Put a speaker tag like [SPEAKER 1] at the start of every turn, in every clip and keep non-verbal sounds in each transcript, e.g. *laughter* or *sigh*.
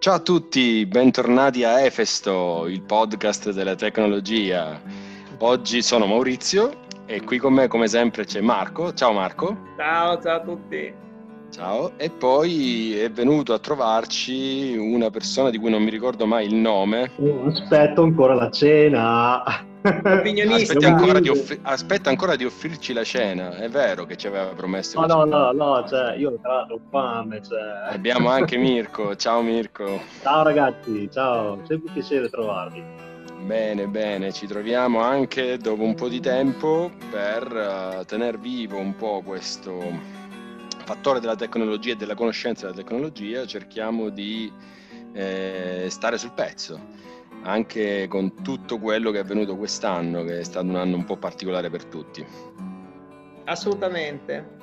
[SPEAKER 1] Ciao a tutti, bentornati a Efesto, il podcast della tecnologia. Oggi sono Maurizio e qui con me come sempre c'è Marco. Ciao Marco.
[SPEAKER 2] Ciao, ciao a tutti.
[SPEAKER 1] Ciao, e poi è venuto a trovarci una persona di cui non mi ricordo mai il nome.
[SPEAKER 3] Oh, aspetto ancora la cena.
[SPEAKER 1] Aspetta ancora, offri- aspetta ancora, di offrirci la cena, è vero che ci aveva promesso.
[SPEAKER 3] No, no, no, no, cioè, io tra l'altro ho fame. Cioè.
[SPEAKER 1] Abbiamo anche Mirko, ciao Mirko.
[SPEAKER 3] Ciao ragazzi, ciao, sempre piacere trovarvi.
[SPEAKER 1] Bene, bene, ci troviamo anche dopo un po' di tempo per uh, tenere vivo un po' questo fattore della tecnologia e della conoscenza della tecnologia, cerchiamo di eh, stare sul pezzo anche con tutto quello che è avvenuto quest'anno, che è stato un anno un po' particolare per tutti.
[SPEAKER 2] Assolutamente.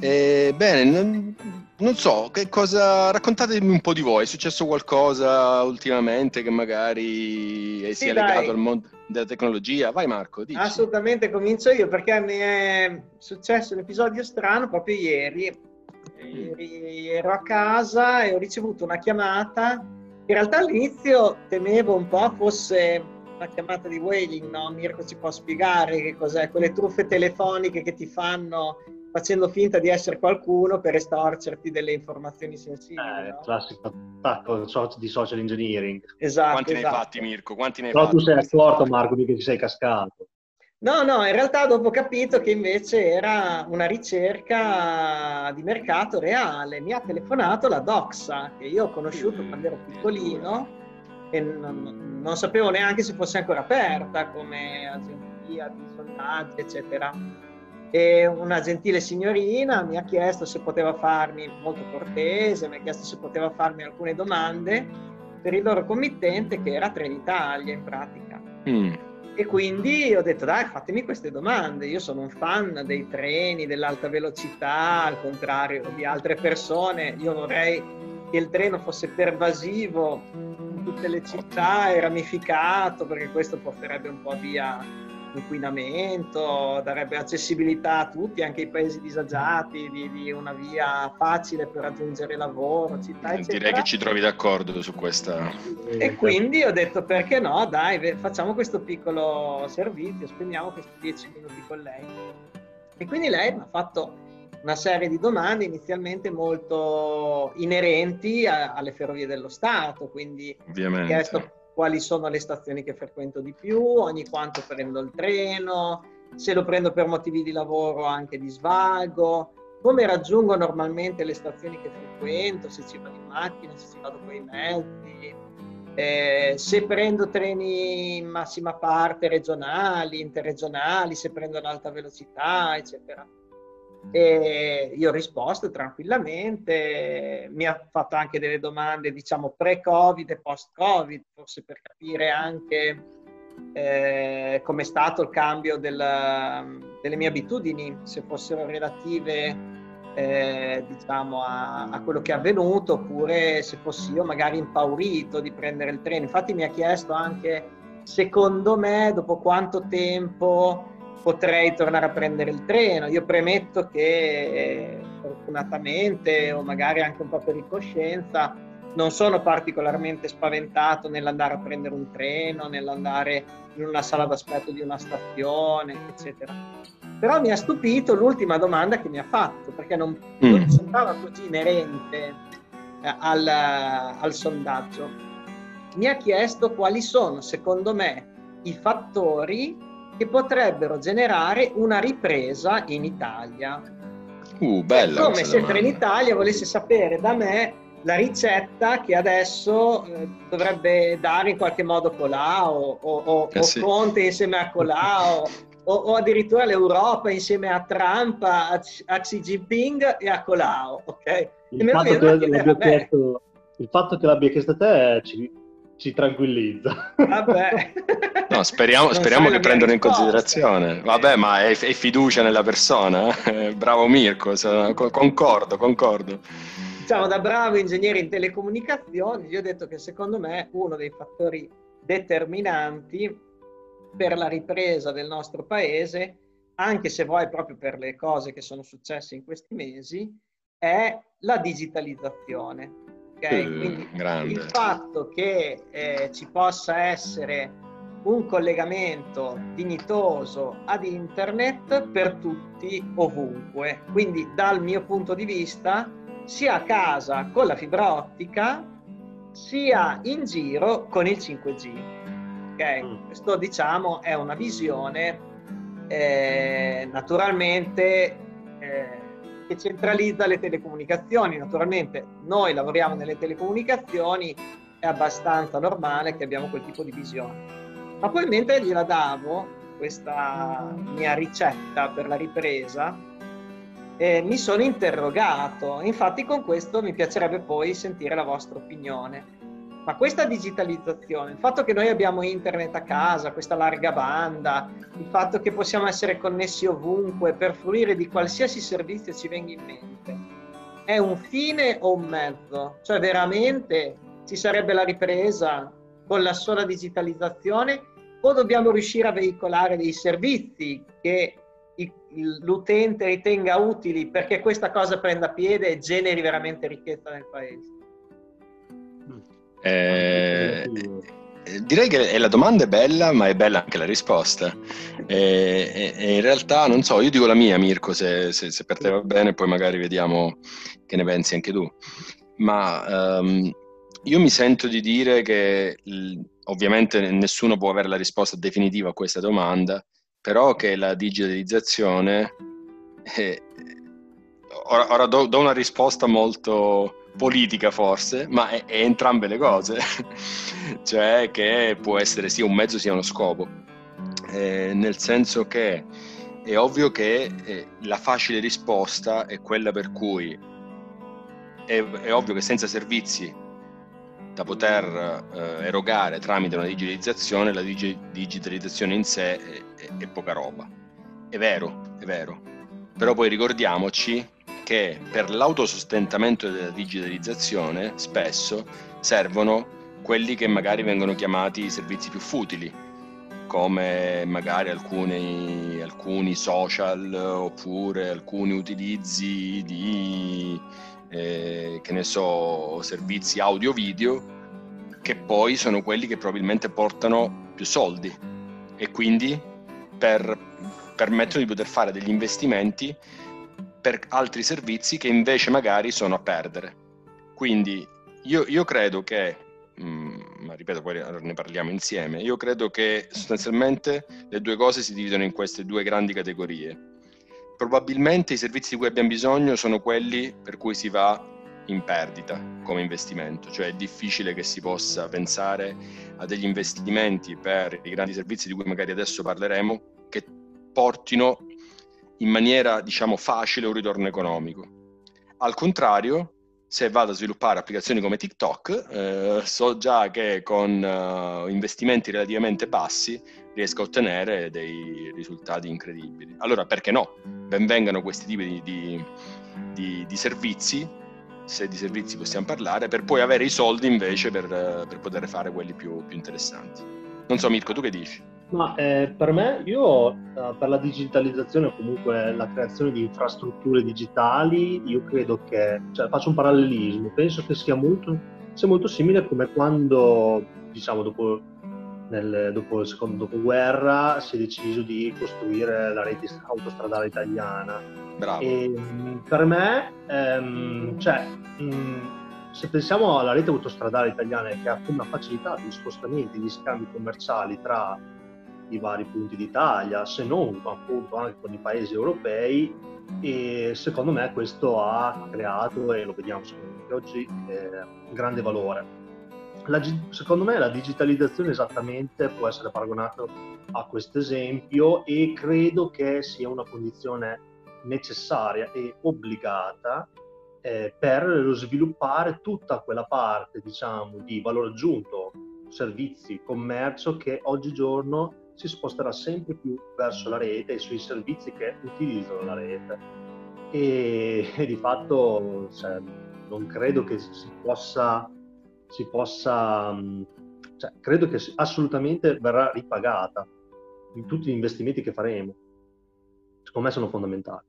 [SPEAKER 1] Eh, bene, non, non, so, che cosa, raccontatemi un po' di voi, è successo qualcosa ultimamente che magari sì, sia dai. legato al mondo della tecnologia? Vai Marco, dici.
[SPEAKER 2] Assolutamente, comincio io perché mi è successo un episodio strano proprio ieri. Ieri ero a casa e ho ricevuto una chiamata in realtà all'inizio temevo un po' fosse una chiamata di whaling, no? Mirko ci può spiegare che cos'è? Quelle truffe telefoniche che ti fanno facendo finta di essere qualcuno per estorcerti delle informazioni sensibili.
[SPEAKER 3] Eh, no? classico attacco di social engineering.
[SPEAKER 1] Esatto. Quanti esatto. ne hai esatto. fatti, Mirko? Quanti ne hai
[SPEAKER 3] Però
[SPEAKER 1] fatti?
[SPEAKER 3] tu sei accorto, Marco, di che ti sei cascato.
[SPEAKER 2] No, no, in realtà dopo ho capito che invece era una ricerca di mercato reale. Mi ha telefonato la Doxa, che io ho conosciuto quando ero piccolino e non, non sapevo neanche se fosse ancora aperta come agenzia di sondaggi, eccetera. E una gentile signorina mi ha chiesto se poteva farmi, molto cortese, mi ha chiesto se poteva farmi alcune domande per il loro committente che era Trenitalia in pratica. Mm. E quindi ho detto, dai, fatemi queste domande. Io sono un fan dei treni, dell'alta velocità, al contrario di altre persone. Io vorrei che il treno fosse pervasivo in tutte le città e ramificato, perché questo porterebbe un po' via inquinamento, darebbe accessibilità a tutti, anche ai paesi disagiati, di, di una via facile per raggiungere lavoro, città, eccetera.
[SPEAKER 1] Direi che ci trovi d'accordo su questa.
[SPEAKER 2] E quindi ho detto perché no, dai, facciamo questo piccolo servizio, spendiamo questi dieci minuti con lei. E quindi lei mi ha fatto una serie di domande inizialmente molto inerenti a, alle ferrovie dello Stato, quindi
[SPEAKER 1] Ovviamente.
[SPEAKER 2] mi ha chiesto quali sono le stazioni che frequento di più, ogni quanto prendo il treno, se lo prendo per motivi di lavoro anche di svago, come raggiungo normalmente le stazioni che frequento, se ci vado in macchina, se ci vado con i mezzi, eh, se prendo treni in massima parte regionali, interregionali, se prendo l'alta velocità, eccetera. E io ho risposto tranquillamente, mi ha fatto anche delle domande, diciamo, pre-Covid e post-Covid, forse per capire anche eh, com'è stato il cambio della, delle mie abitudini, se fossero relative, eh, diciamo, a, a, quello che è avvenuto, oppure se fossi io magari impaurito di prendere il treno. Infatti mi ha chiesto anche, secondo me, dopo quanto tempo potrei tornare a prendere il treno. Io premetto che fortunatamente o magari anche un po' per incoscienza non sono particolarmente spaventato nell'andare a prendere un treno, nell'andare in una sala d'aspetto di una stazione, eccetera. Però mi ha stupito l'ultima domanda che mi ha fatto, perché non, mm. non sembrava così inerente eh, al, al sondaggio. Mi ha chiesto quali sono, secondo me, i fattori che potrebbero generare una ripresa in Italia.
[SPEAKER 1] Uh, bella.
[SPEAKER 2] Come se Trenitalia volesse sapere da me la ricetta che adesso eh, dovrebbe dare in qualche modo Colau o, o, eh sì. o Conte insieme a Colau o, o, addirittura l'Europa insieme a Trump, a, a Xi Jinping e a Colau. Okay?
[SPEAKER 3] Il, fatto che chiesto, il fatto che l'abbia chiesto a te ci, ci tranquillizza.
[SPEAKER 2] Vabbè.
[SPEAKER 1] No, speriamo, speriamo che prendano in considerazione. Vabbè, ma è, è fiducia nella persona. Eh? Bravo Mirko, concordo, concordo.
[SPEAKER 2] Diciamo, da bravo ingegnere in telecomunicazioni, gli ho detto che secondo me uno dei fattori determinanti per la ripresa del nostro paese, anche se vuoi proprio per le cose che sono successe in questi mesi, è la digitalizzazione Okay? Quindi grande. il fatto che eh, ci possa essere un collegamento dignitoso ad internet per tutti ovunque. Quindi dal mio punto di vista, sia a casa con la fibra ottica, sia in giro con il 5G. Okay? Mm. Questo diciamo è una visione eh, naturalmente eh, che centralizza le telecomunicazioni. Naturalmente noi lavoriamo nelle telecomunicazioni, è abbastanza normale che abbiamo quel tipo di visione. Ma poi mentre gliela davo, questa mia ricetta per la ripresa, eh, mi sono interrogato. Infatti con questo mi piacerebbe poi sentire la vostra opinione. Ma questa digitalizzazione, il fatto che noi abbiamo internet a casa, questa larga banda, il fatto che possiamo essere connessi ovunque per fruire di qualsiasi servizio ci venga in mente, è un fine o un mezzo? Cioè veramente ci sarebbe la ripresa con la sola digitalizzazione o dobbiamo riuscire a veicolare dei servizi che l'utente ritenga utili perché questa cosa prenda piede e generi veramente ricchezza nel paese?
[SPEAKER 1] Eh, direi che la domanda è bella, ma è bella anche la risposta. E, e, in realtà, non so, io dico la mia, Mirko, se, se, se, per te va bene, poi magari vediamo che ne pensi anche tu. Ma um, io mi sento di dire che ovviamente nessuno può avere la risposta definitiva a questa domanda, però che la digitalizzazione... È, ora, ora do, do una risposta molto politica forse, ma è, è entrambe le cose, *laughs* cioè che può essere sia un mezzo sia uno scopo, eh, nel senso che è ovvio che eh, la facile risposta è quella per cui è, è ovvio che senza servizi da poter eh, erogare tramite una digitalizzazione, la digi- digitalizzazione in sé è, è, è poca roba. È vero, è vero. Però poi ricordiamoci che per l'autosostentamento della digitalizzazione spesso servono quelli che magari vengono chiamati i servizi più futili, come magari alcuni, alcuni social oppure alcuni utilizzi di, eh, che ne so, servizi audio-video, che poi sono quelli che probabilmente portano più soldi. E quindi per, permettono di poter fare degli investimenti per altri servizi che invece magari sono a perdere. Quindi io, io credo che, mm, ma ripeto, poi ne parliamo insieme, io credo che sostanzialmente le due cose si dividono in queste due grandi categorie. Probabilmente i servizi di cui abbiamo bisogno sono quelli per cui si va in perdita come investimento, cioè è difficile che si possa pensare a degli investimenti per i grandi servizi di cui magari adesso parleremo che portino in maniera diciamo facile un ritorno economico. Al contrario, se vado a sviluppare applicazioni come TikTok, eh, so già che con uh, investimenti relativamente bassi riesco a ottenere dei risultati incredibili. Allora, perché no? Benvengano questi tipi di, di, di, di servizi, se di servizi possiamo parlare, per poi avere i soldi invece per, per poter fare quelli più, più interessanti. Non so, Mirko, tu che dici?
[SPEAKER 3] Ma eh, per me, io eh, per la digitalizzazione o comunque la creazione di infrastrutture digitali, io credo che, cioè faccio un parallelismo, penso che sia molto, sia molto simile come quando, diciamo, dopo, nel, dopo il secondo dopoguerra si è deciso di costruire la rete autostradale italiana.
[SPEAKER 1] Bravo.
[SPEAKER 3] E, per me, ehm, cioè, mh, se pensiamo alla rete autostradale italiana che ha una facilità di spostamenti, di scambi commerciali tra i vari punti d'Italia, se non appunto anche con i paesi europei e secondo me questo ha creato, e lo vediamo oggi, eh, grande valore. La, secondo me la digitalizzazione esattamente può essere paragonata a questo esempio e credo che sia una condizione necessaria e obbligata eh, per sviluppare tutta quella parte diciamo di valore aggiunto servizi, commercio che oggigiorno si sposterà sempre più verso la rete e sui servizi che utilizzano la rete. E, e di fatto cioè, non credo che si possa, si possa mm, cioè, credo che assolutamente verrà ripagata in tutti gli investimenti che faremo. Secondo me sono fondamentali.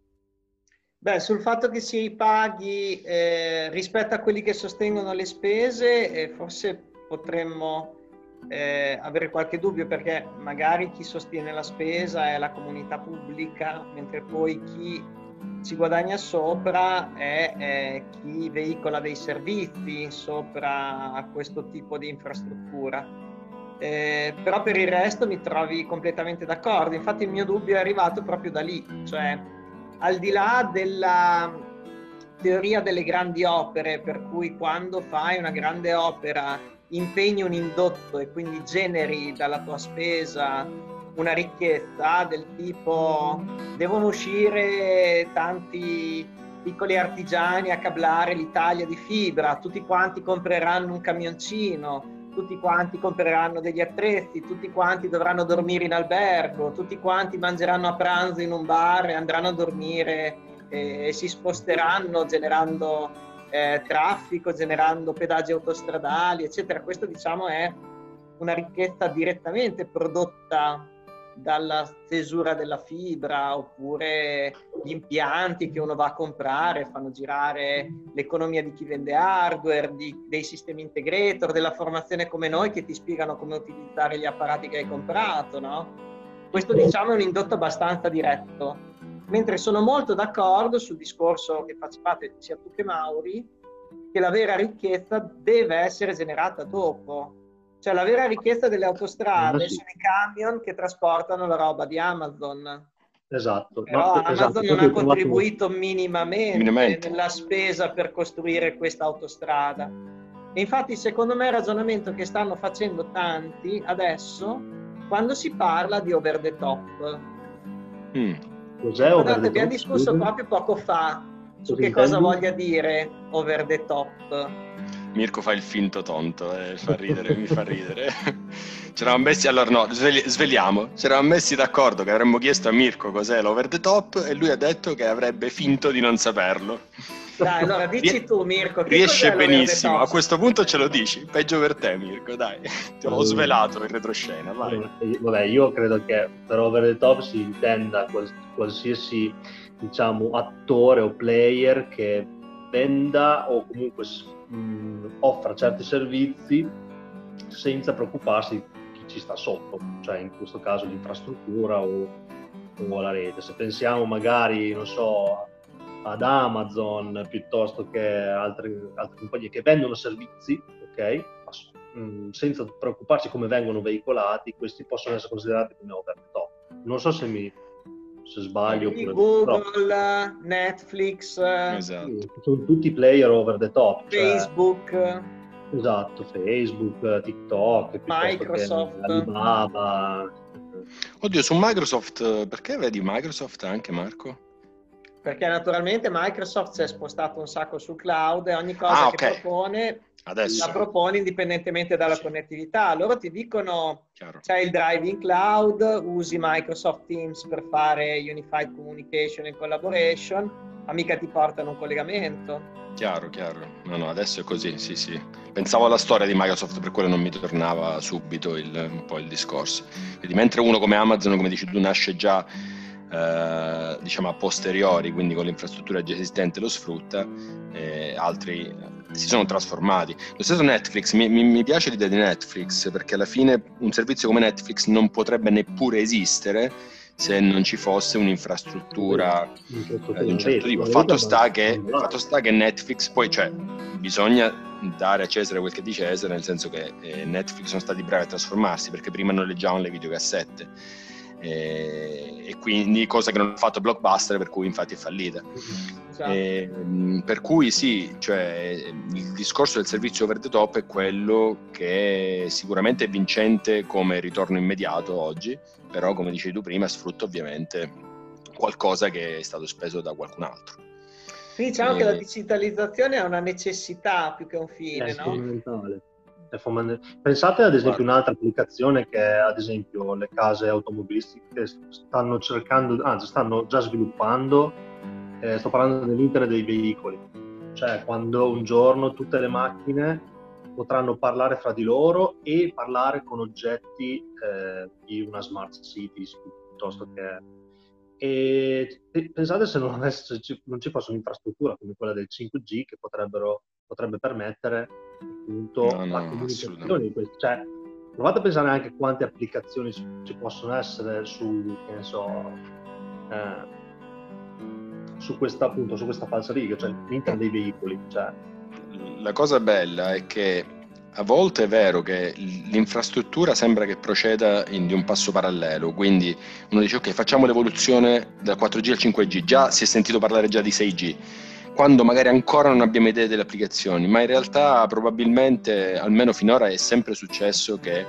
[SPEAKER 2] Beh, sul fatto che si ripaghi eh, rispetto a quelli che sostengono le spese, eh, forse potremmo eh, avere qualche dubbio perché magari chi sostiene la spesa è la comunità pubblica, mentre poi chi ci guadagna sopra è, è chi veicola dei servizi sopra a questo tipo di infrastruttura. Eh, però per il resto mi trovi completamente d'accordo, infatti il mio dubbio è arrivato proprio da lì, cioè al di là della teoria delle grandi opere, per cui quando fai una grande opera impegni un indotto e quindi generi dalla tua spesa una ricchezza del tipo devono uscire tanti piccoli artigiani a cablare l'Italia di fibra, tutti quanti compreranno un camioncino, tutti quanti compreranno degli attrezzi, tutti quanti dovranno dormire in albergo, tutti quanti mangeranno a pranzo in un bar e andranno a dormire e, e si sposteranno generando eh, traffico, generando pedaggi autostradali, eccetera. Questo diciamo è una ricchezza direttamente prodotta dalla stesura della fibra oppure gli impianti che uno va a comprare fanno girare l'economia di chi vende hardware, di, dei sistemi integrator, della formazione come noi che ti spiegano come utilizzare gli apparati che hai comprato, no? Questo diciamo è un indotto abbastanza diretto. Mentre sono molto d'accordo sul discorso che facevate sia tu che Mauri, che la vera ricchezza deve essere generata dopo, cioè la vera ricchezza delle autostrade sì. sono i camion che trasportano la roba di Amazon.
[SPEAKER 3] Esatto.
[SPEAKER 2] Però no, Amazon esatto. non ha contribuito minimamente, minimamente, nella spesa per costruire questa autostrada. E infatti secondo me il ragionamento che stanno facendo tanti adesso quando si parla di over the top.
[SPEAKER 3] Mm. Cos'è over
[SPEAKER 2] Guardate, abbiamo discusso proprio poco fa su che cosa voglia dire over the top.
[SPEAKER 1] Mirko fa il finto tonto, eh, fa ridere, mi fa ridere. *laughs* C'eravamo messi, allora no, svegli, sveliamo, c'eravamo messi d'accordo che avremmo chiesto a Mirko cos'è l'over the top e lui ha detto che avrebbe finto di non saperlo.
[SPEAKER 2] Dai, allora dici tu Mirko.
[SPEAKER 1] Riesce benissimo, a questo punto ce lo dici, peggio per te Mirko, dai, *laughs* ti ho svelato in retroscena, vai.
[SPEAKER 3] Vabbè, io credo che per over the top si intenda qualsiasi diciamo, attore o player che venda o comunque mh, offra certi servizi senza preoccuparsi di chi ci sta sotto, cioè in questo caso l'infrastruttura o, o la rete. Se pensiamo magari, non so, ad Amazon piuttosto che altre, altre compagnie che vendono servizi, ok? senza preoccuparsi come vengono veicolati, questi possono essere considerati come over the top. Non so se mi, se sbaglio.
[SPEAKER 2] Oppure, Google, però... Netflix,
[SPEAKER 3] esatto. sono tutti player over the top.
[SPEAKER 2] Cioè Facebook.
[SPEAKER 3] Cioè... Esatto, Facebook, TikTok,
[SPEAKER 2] Microsoft.
[SPEAKER 3] Alibaba.
[SPEAKER 1] Oddio, su Microsoft, perché vedi Microsoft anche Marco?
[SPEAKER 2] Perché naturalmente Microsoft si è spostato un sacco sul cloud e ogni cosa ah, che propone Adesso. la propone indipendentemente dalla sì. connettività. Loro ti dicono Chiaro. c'è il driving cloud, usi Microsoft Teams per fare Unified Communication e Collaboration, ma mica ti portano un collegamento.
[SPEAKER 1] Chiaro, chiaro. No, no, adesso è così, sì, sì. Pensavo alla storia di Microsoft, per quello non mi tornava subito il, un po' il discorso. Quindi mentre uno come Amazon, come dici tu, nasce già eh, diciamo a posteriori, quindi con l'infrastruttura già esistente lo sfrutta, eh, altri si sono trasformati. Lo stesso Netflix, mi, mi, piace l'idea di Netflix perché alla fine un servizio come Netflix non potrebbe neppure esistere se non ci fosse un'infrastruttura eh, di un certo tipo. Fatto sta, che, fatto sta che Netflix poi, cioè, bisogna dare a Cesare quel che è di Cesare, nel senso che eh, Netflix sono stati bravi a trasformarsi perché prima noleggiavano le videocassette e, e, quindi cosa che non ha fatto Blockbuster per cui infatti è fallita esatto. e, per cui sì cioè, il discorso del servizio over the top è quello che sicuramente è vincente come ritorno immediato oggi però come dicevi tu prima sfrutta ovviamente qualcosa che è stato speso da qualcun altro
[SPEAKER 2] quindi diciamo e... che la digitalizzazione è una necessità più che un fine
[SPEAKER 3] è no? Pensate ad esempio un'altra applicazione che ad esempio le case automobilistiche stanno cercando, anzi stanno già sviluppando, eh, sto parlando dell'internet dei veicoli, cioè quando un giorno tutte le macchine potranno parlare fra di loro e parlare con oggetti eh, di una smart city piuttosto che E pensate se non, avesse, non ci fosse un'infrastruttura come quella del 5G che potrebbe permettere appunto no, no, la comunicazione. Cioè, provate a pensare anche quante applicazioni ci possono essere su, che ne so, eh, su questa appunto, su questa falsariga, cioè l'interno dei veicoli. Cioè.
[SPEAKER 1] La cosa bella è che a volte è vero che l'infrastruttura sembra che proceda in, di un passo parallelo, quindi uno dice ok facciamo l'evoluzione dal 4G al 5G, già si è sentito parlare già di 6G, quando magari ancora non abbiamo idea delle applicazioni, ma in realtà probabilmente, almeno finora, è sempre successo che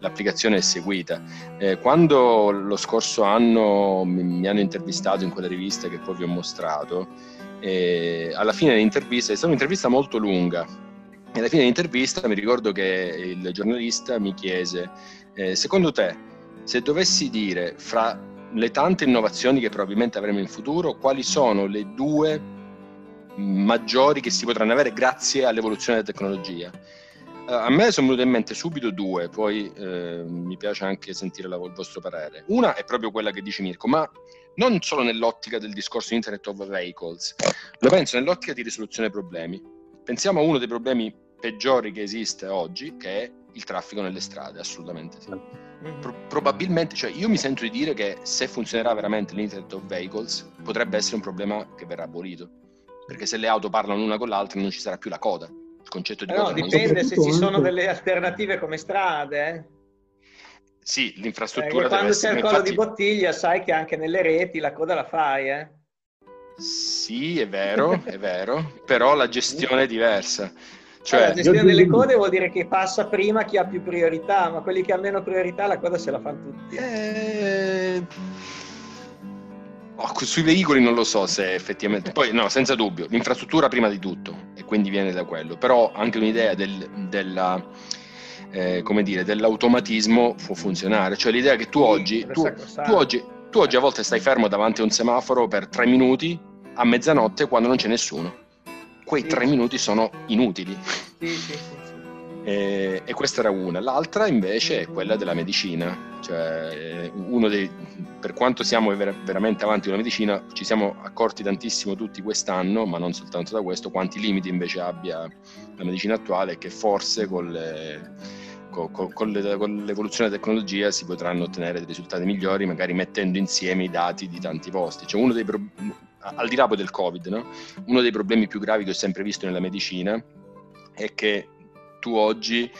[SPEAKER 1] l'applicazione è seguita. Eh, quando lo scorso anno mi, mi, hanno intervistato in quella rivista che poi vi ho mostrato, eh, alla fine dell'intervista, è stata un'intervista molto lunga, e alla fine dell'intervista mi ricordo che il giornalista mi chiese, eh, secondo te, se dovessi dire fra le tante innovazioni che probabilmente avremo in futuro, quali sono le due maggiori che si potranno avere grazie all'evoluzione della tecnologia? Uh, a me sono venute in mente subito due, poi eh, mi piace anche sentire la, il vostro parere. Una è proprio quella che dice Mirko, ma non solo nell'ottica del discorso Internet of Vehicles, lo penso nell'ottica di risoluzione dei problemi. Pensiamo a uno dei problemi peggiori che esiste oggi, che è il traffico nelle strade, assolutamente sì. Mm-hmm. Pro- probabilmente, cioè io mi sento di dire che se funzionerà veramente l'Internet of Vehicles potrebbe essere un problema che verrà abolito, perché se le auto parlano l'una con l'altra non ci sarà più la coda. Il concetto di
[SPEAKER 2] eh no, dipende se ci sono delle alternative come strade. Eh?
[SPEAKER 1] Sì, l'infrastruttura eh,
[SPEAKER 2] quando c'è il collo infatti... di bottiglia sai che anche nelle reti la coda la fai, eh?
[SPEAKER 1] Sì, è vero, è vero, però la gestione è diversa.
[SPEAKER 2] Cioè, allora, la gestione delle code vuol dire che passa prima chi ha più priorità, ma quelli che hanno meno priorità la coda se la fanno tutti. Eh...
[SPEAKER 1] Sui veicoli non lo so se effettivamente, poi no, senza dubbio, l'infrastruttura prima di tutto e quindi viene da quello, però anche un'idea del, della, eh, come dire, dell'automatismo può funzionare, cioè l'idea che tu oggi, tu, tu, oggi, tu oggi a volte stai fermo davanti a un semaforo per tre minuti a mezzanotte quando non c'è nessuno quei sì. tre minuti sono inutili. Sì, sì, e, e, questa era una. L'altra invece è quella della medicina. Cioè, dei, per quanto siamo ver- veramente avanti con la medicina, ci siamo accorti tantissimo tutti quest'anno, ma non soltanto da questo, quanti limiti invece abbia la medicina attuale che forse con, le, con, con, le, con l'evoluzione della tecnologia si potranno ottenere dei risultati migliori, magari mettendo insieme i dati di tanti posti. Cioè, uno dei pro- al di là del Covid, no? uno dei problemi più gravi che ho sempre visto nella medicina è che tu oggi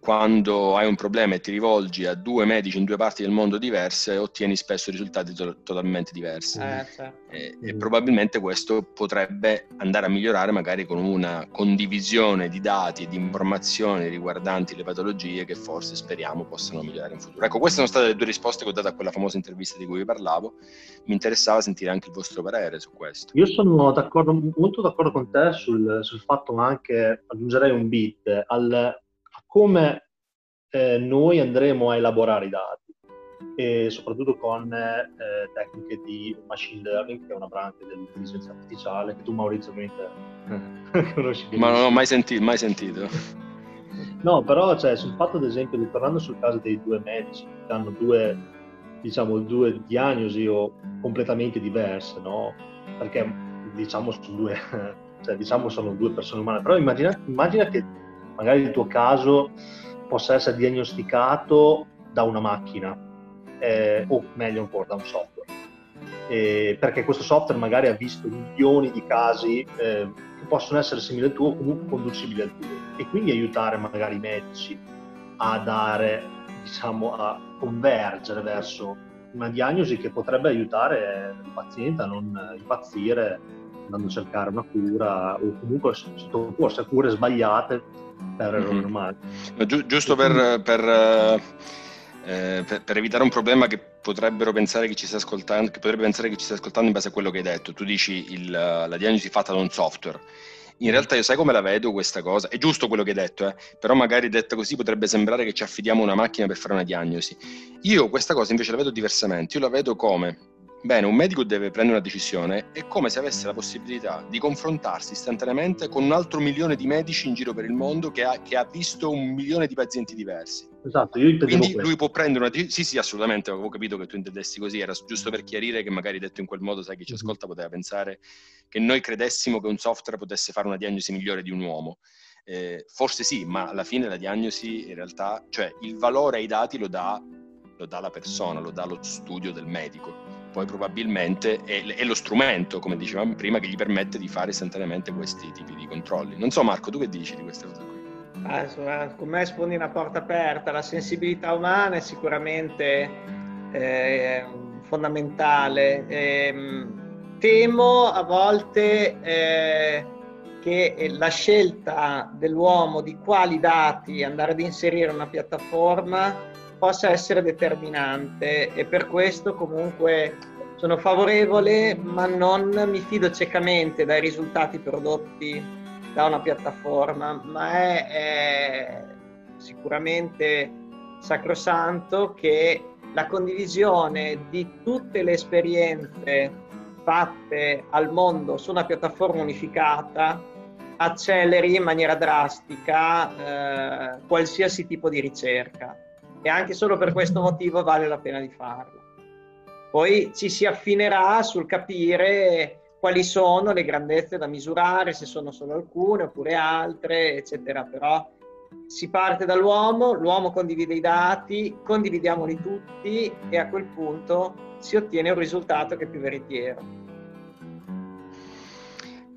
[SPEAKER 1] quando hai un problema e ti rivolgi a due medici in due parti del mondo diverse, ottieni spesso risultati to- totalmente diversi. Eh, certo. e, e, probabilmente questo potrebbe andare a migliorare magari con una condivisione di dati e di informazioni riguardanti le patologie che forse speriamo possano migliorare in futuro. Ecco, queste sono state le due risposte che ho dato a quella famosa intervista di cui vi parlavo. Mi interessava sentire anche il vostro parere su questo.
[SPEAKER 3] Io sono d'accordo, molto d'accordo con te sul, sul fatto anche, aggiungerei un bit, al come eh, noi andremo a elaborare i dati e soprattutto con eh, tecniche di machine learning, che è una branca dell'intelligenza artificiale, che tu Maurizio ovviamente *laughs*
[SPEAKER 1] conosci bene. Ma non ho mai sentito, mai sentito.
[SPEAKER 3] No, però cioè, sul fatto ad esempio, tornando sul caso dei due medici che hanno due, diciamo, due diagnosi o completamente diverse, no? Perché diciamo sono due, *laughs* cioè, diciamo sono due persone umane, però immagina, immagina che magari il tuo caso possa essere diagnosticato da una macchina, eh, o meglio ancora da un software. Eh, perché questo software magari ha visto milioni di casi eh, che possono essere simili al tuo o comunque conducibili al tuo e quindi aiutare magari i medici a dare, diciamo, a convergere verso una diagnosi che potrebbe aiutare il paziente a non impazzire andando a cercare una cura o comunque sottoporsi a cure sbagliate per errori mm-hmm. umani.
[SPEAKER 1] Gi- giusto per, per, eh, per, per, evitare un problema che potrebbero pensare che ci stia ascoltando, che potrebbe pensare che ci stia ascoltando in base a quello che hai detto, tu dici il, la diagnosi fatta da un software. In realtà io sai come la vedo questa cosa? È giusto quello che hai detto, eh? però magari detta così potrebbe sembrare che ci affidiamo a una macchina per fare una diagnosi. Io questa cosa invece la vedo diversamente, io la vedo come Bene, un medico deve prendere una decisione, è come se avesse la possibilità di confrontarsi istantaneamente con un altro milione di medici in giro per il mondo che ha, che ha visto un milione di pazienti diversi.
[SPEAKER 3] Esatto, io
[SPEAKER 1] Quindi lui può prendere una decisione. Sì, sì, assolutamente, avevo capito che tu intendessi così, era giusto per chiarire che magari detto in quel modo, sai, chi ci mhm. ascolta poteva pensare che noi credessimo che un software potesse fare una diagnosi migliore di un uomo. Eh, forse sì, ma alla fine la diagnosi in realtà, cioè il valore ai dati lo dà, lo dà la persona, lo dà lo studio del medico poi probabilmente è, è, lo strumento, come dicevamo prima, che gli permette di fare istantaneamente questi tipi di controlli. Non so Marco, tu che dici di queste cose qui?
[SPEAKER 2] Ah, con me sfondi una porta aperta, la sensibilità umana è sicuramente eh, fondamentale. Eh, temo a volte eh, che la scelta dell'uomo di quali dati andare ad inserire in una piattaforma possa essere determinante e per questo comunque sono favorevole ma non mi fido ciecamente dai risultati prodotti da una piattaforma, ma è, è sicuramente sacrosanto che la condivisione di tutte le esperienze fatte al mondo su una piattaforma unificata acceleri in maniera drastica eh, qualsiasi tipo di ricerca e anche solo per questo motivo vale la pena di farlo. Poi ci si affinerà sul capire quali sono le grandezze da misurare, se sono solo alcune oppure altre, eccetera. Però si parte dall'uomo, l'uomo condivide i dati, condividiamoli tutti e a quel punto si ottiene un risultato che è più veritiero.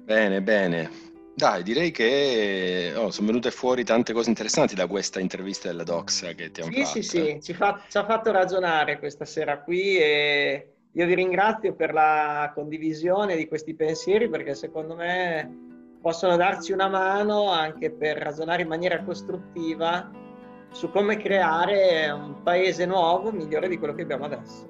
[SPEAKER 1] Bene, bene. Dai, direi che oh, sono venute fuori tante cose interessanti da questa intervista della Doxa che ti hanno
[SPEAKER 2] sì,
[SPEAKER 1] fatto.
[SPEAKER 2] Sì, sì, ci, fa, ci ha fatto ragionare questa sera qui e io vi ringrazio per la condivisione di questi pensieri perché secondo me possono darci una mano anche per ragionare in maniera costruttiva su come creare un paese nuovo migliore di quello che abbiamo adesso.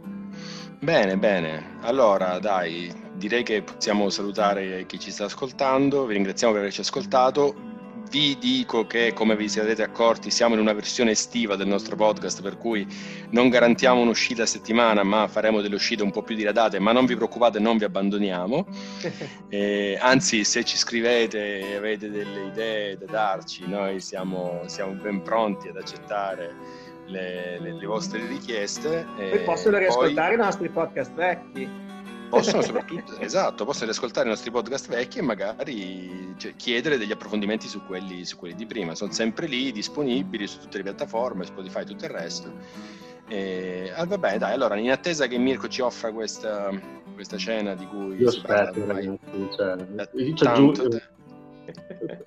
[SPEAKER 1] Bene, bene. Allora, dai, direi che possiamo salutare chi ci sta ascoltando, vi ringraziamo per averci ascoltato. Vi dico che, come vi siete accorti, siamo in una versione estiva del nostro podcast, per cui non garantiamo un'uscita a settimana, ma faremo delle uscite un po' più diradate, ma non vi preoccupate, non vi abbandoniamo. *laughs* eh, anzi, se ci scrivete e avete delle idee da darci, noi siamo, siamo ben pronti ad accettare le, le, le vostre richieste.
[SPEAKER 2] Poi possono riascoltare poi... i nostri podcast vecchi
[SPEAKER 1] possono soprattutto, esatto, possono riascoltare i nostri podcast vecchi e magari cioè, chiedere degli approfondimenti su quelli, su quelli, di prima. Sono sempre lì, disponibili su tutte le piattaforme, Spotify e tutto il resto. E, ah, vabbè, dai, allora, in attesa che Mirko ci offra questa, questa cena di cui...
[SPEAKER 3] Io aspetto, ragazzi, cioè, tanto,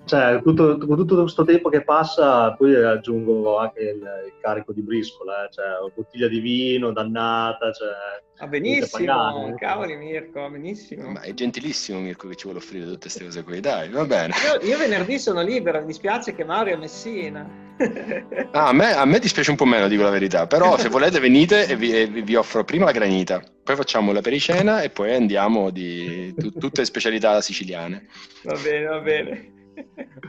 [SPEAKER 3] cioè, tutto, con tutto questo tempo che passa, poi aggiungo anche il, il carico di briscola, eh, cioè bottiglia di vino dannata. Cioè,
[SPEAKER 2] ah, benissimo, pagare, eh. cavoli Mirko, benissimo.
[SPEAKER 1] Ma è gentilissimo Mirko che ci vuole offrire tutte queste cose qui, dai, va bene.
[SPEAKER 2] Io, io venerdì sono libero, mi dispiace che Mario è Messina.
[SPEAKER 1] Ah, a, me, a, me, dispiace un po' meno, dico la verità, però se volete venite e vi, e vi offro prima la granita, poi facciamo la pericena e poi andiamo di tu, tutte le specialità siciliane.
[SPEAKER 2] Va bene, va bene.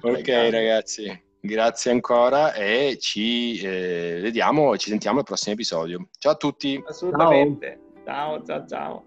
[SPEAKER 1] ok ragazzi, grazie ancora e ci eh, vediamo e ci sentiamo al prossimo episodio. Ciao a tutti.
[SPEAKER 2] Assolutamente. ciao ciao. ciao.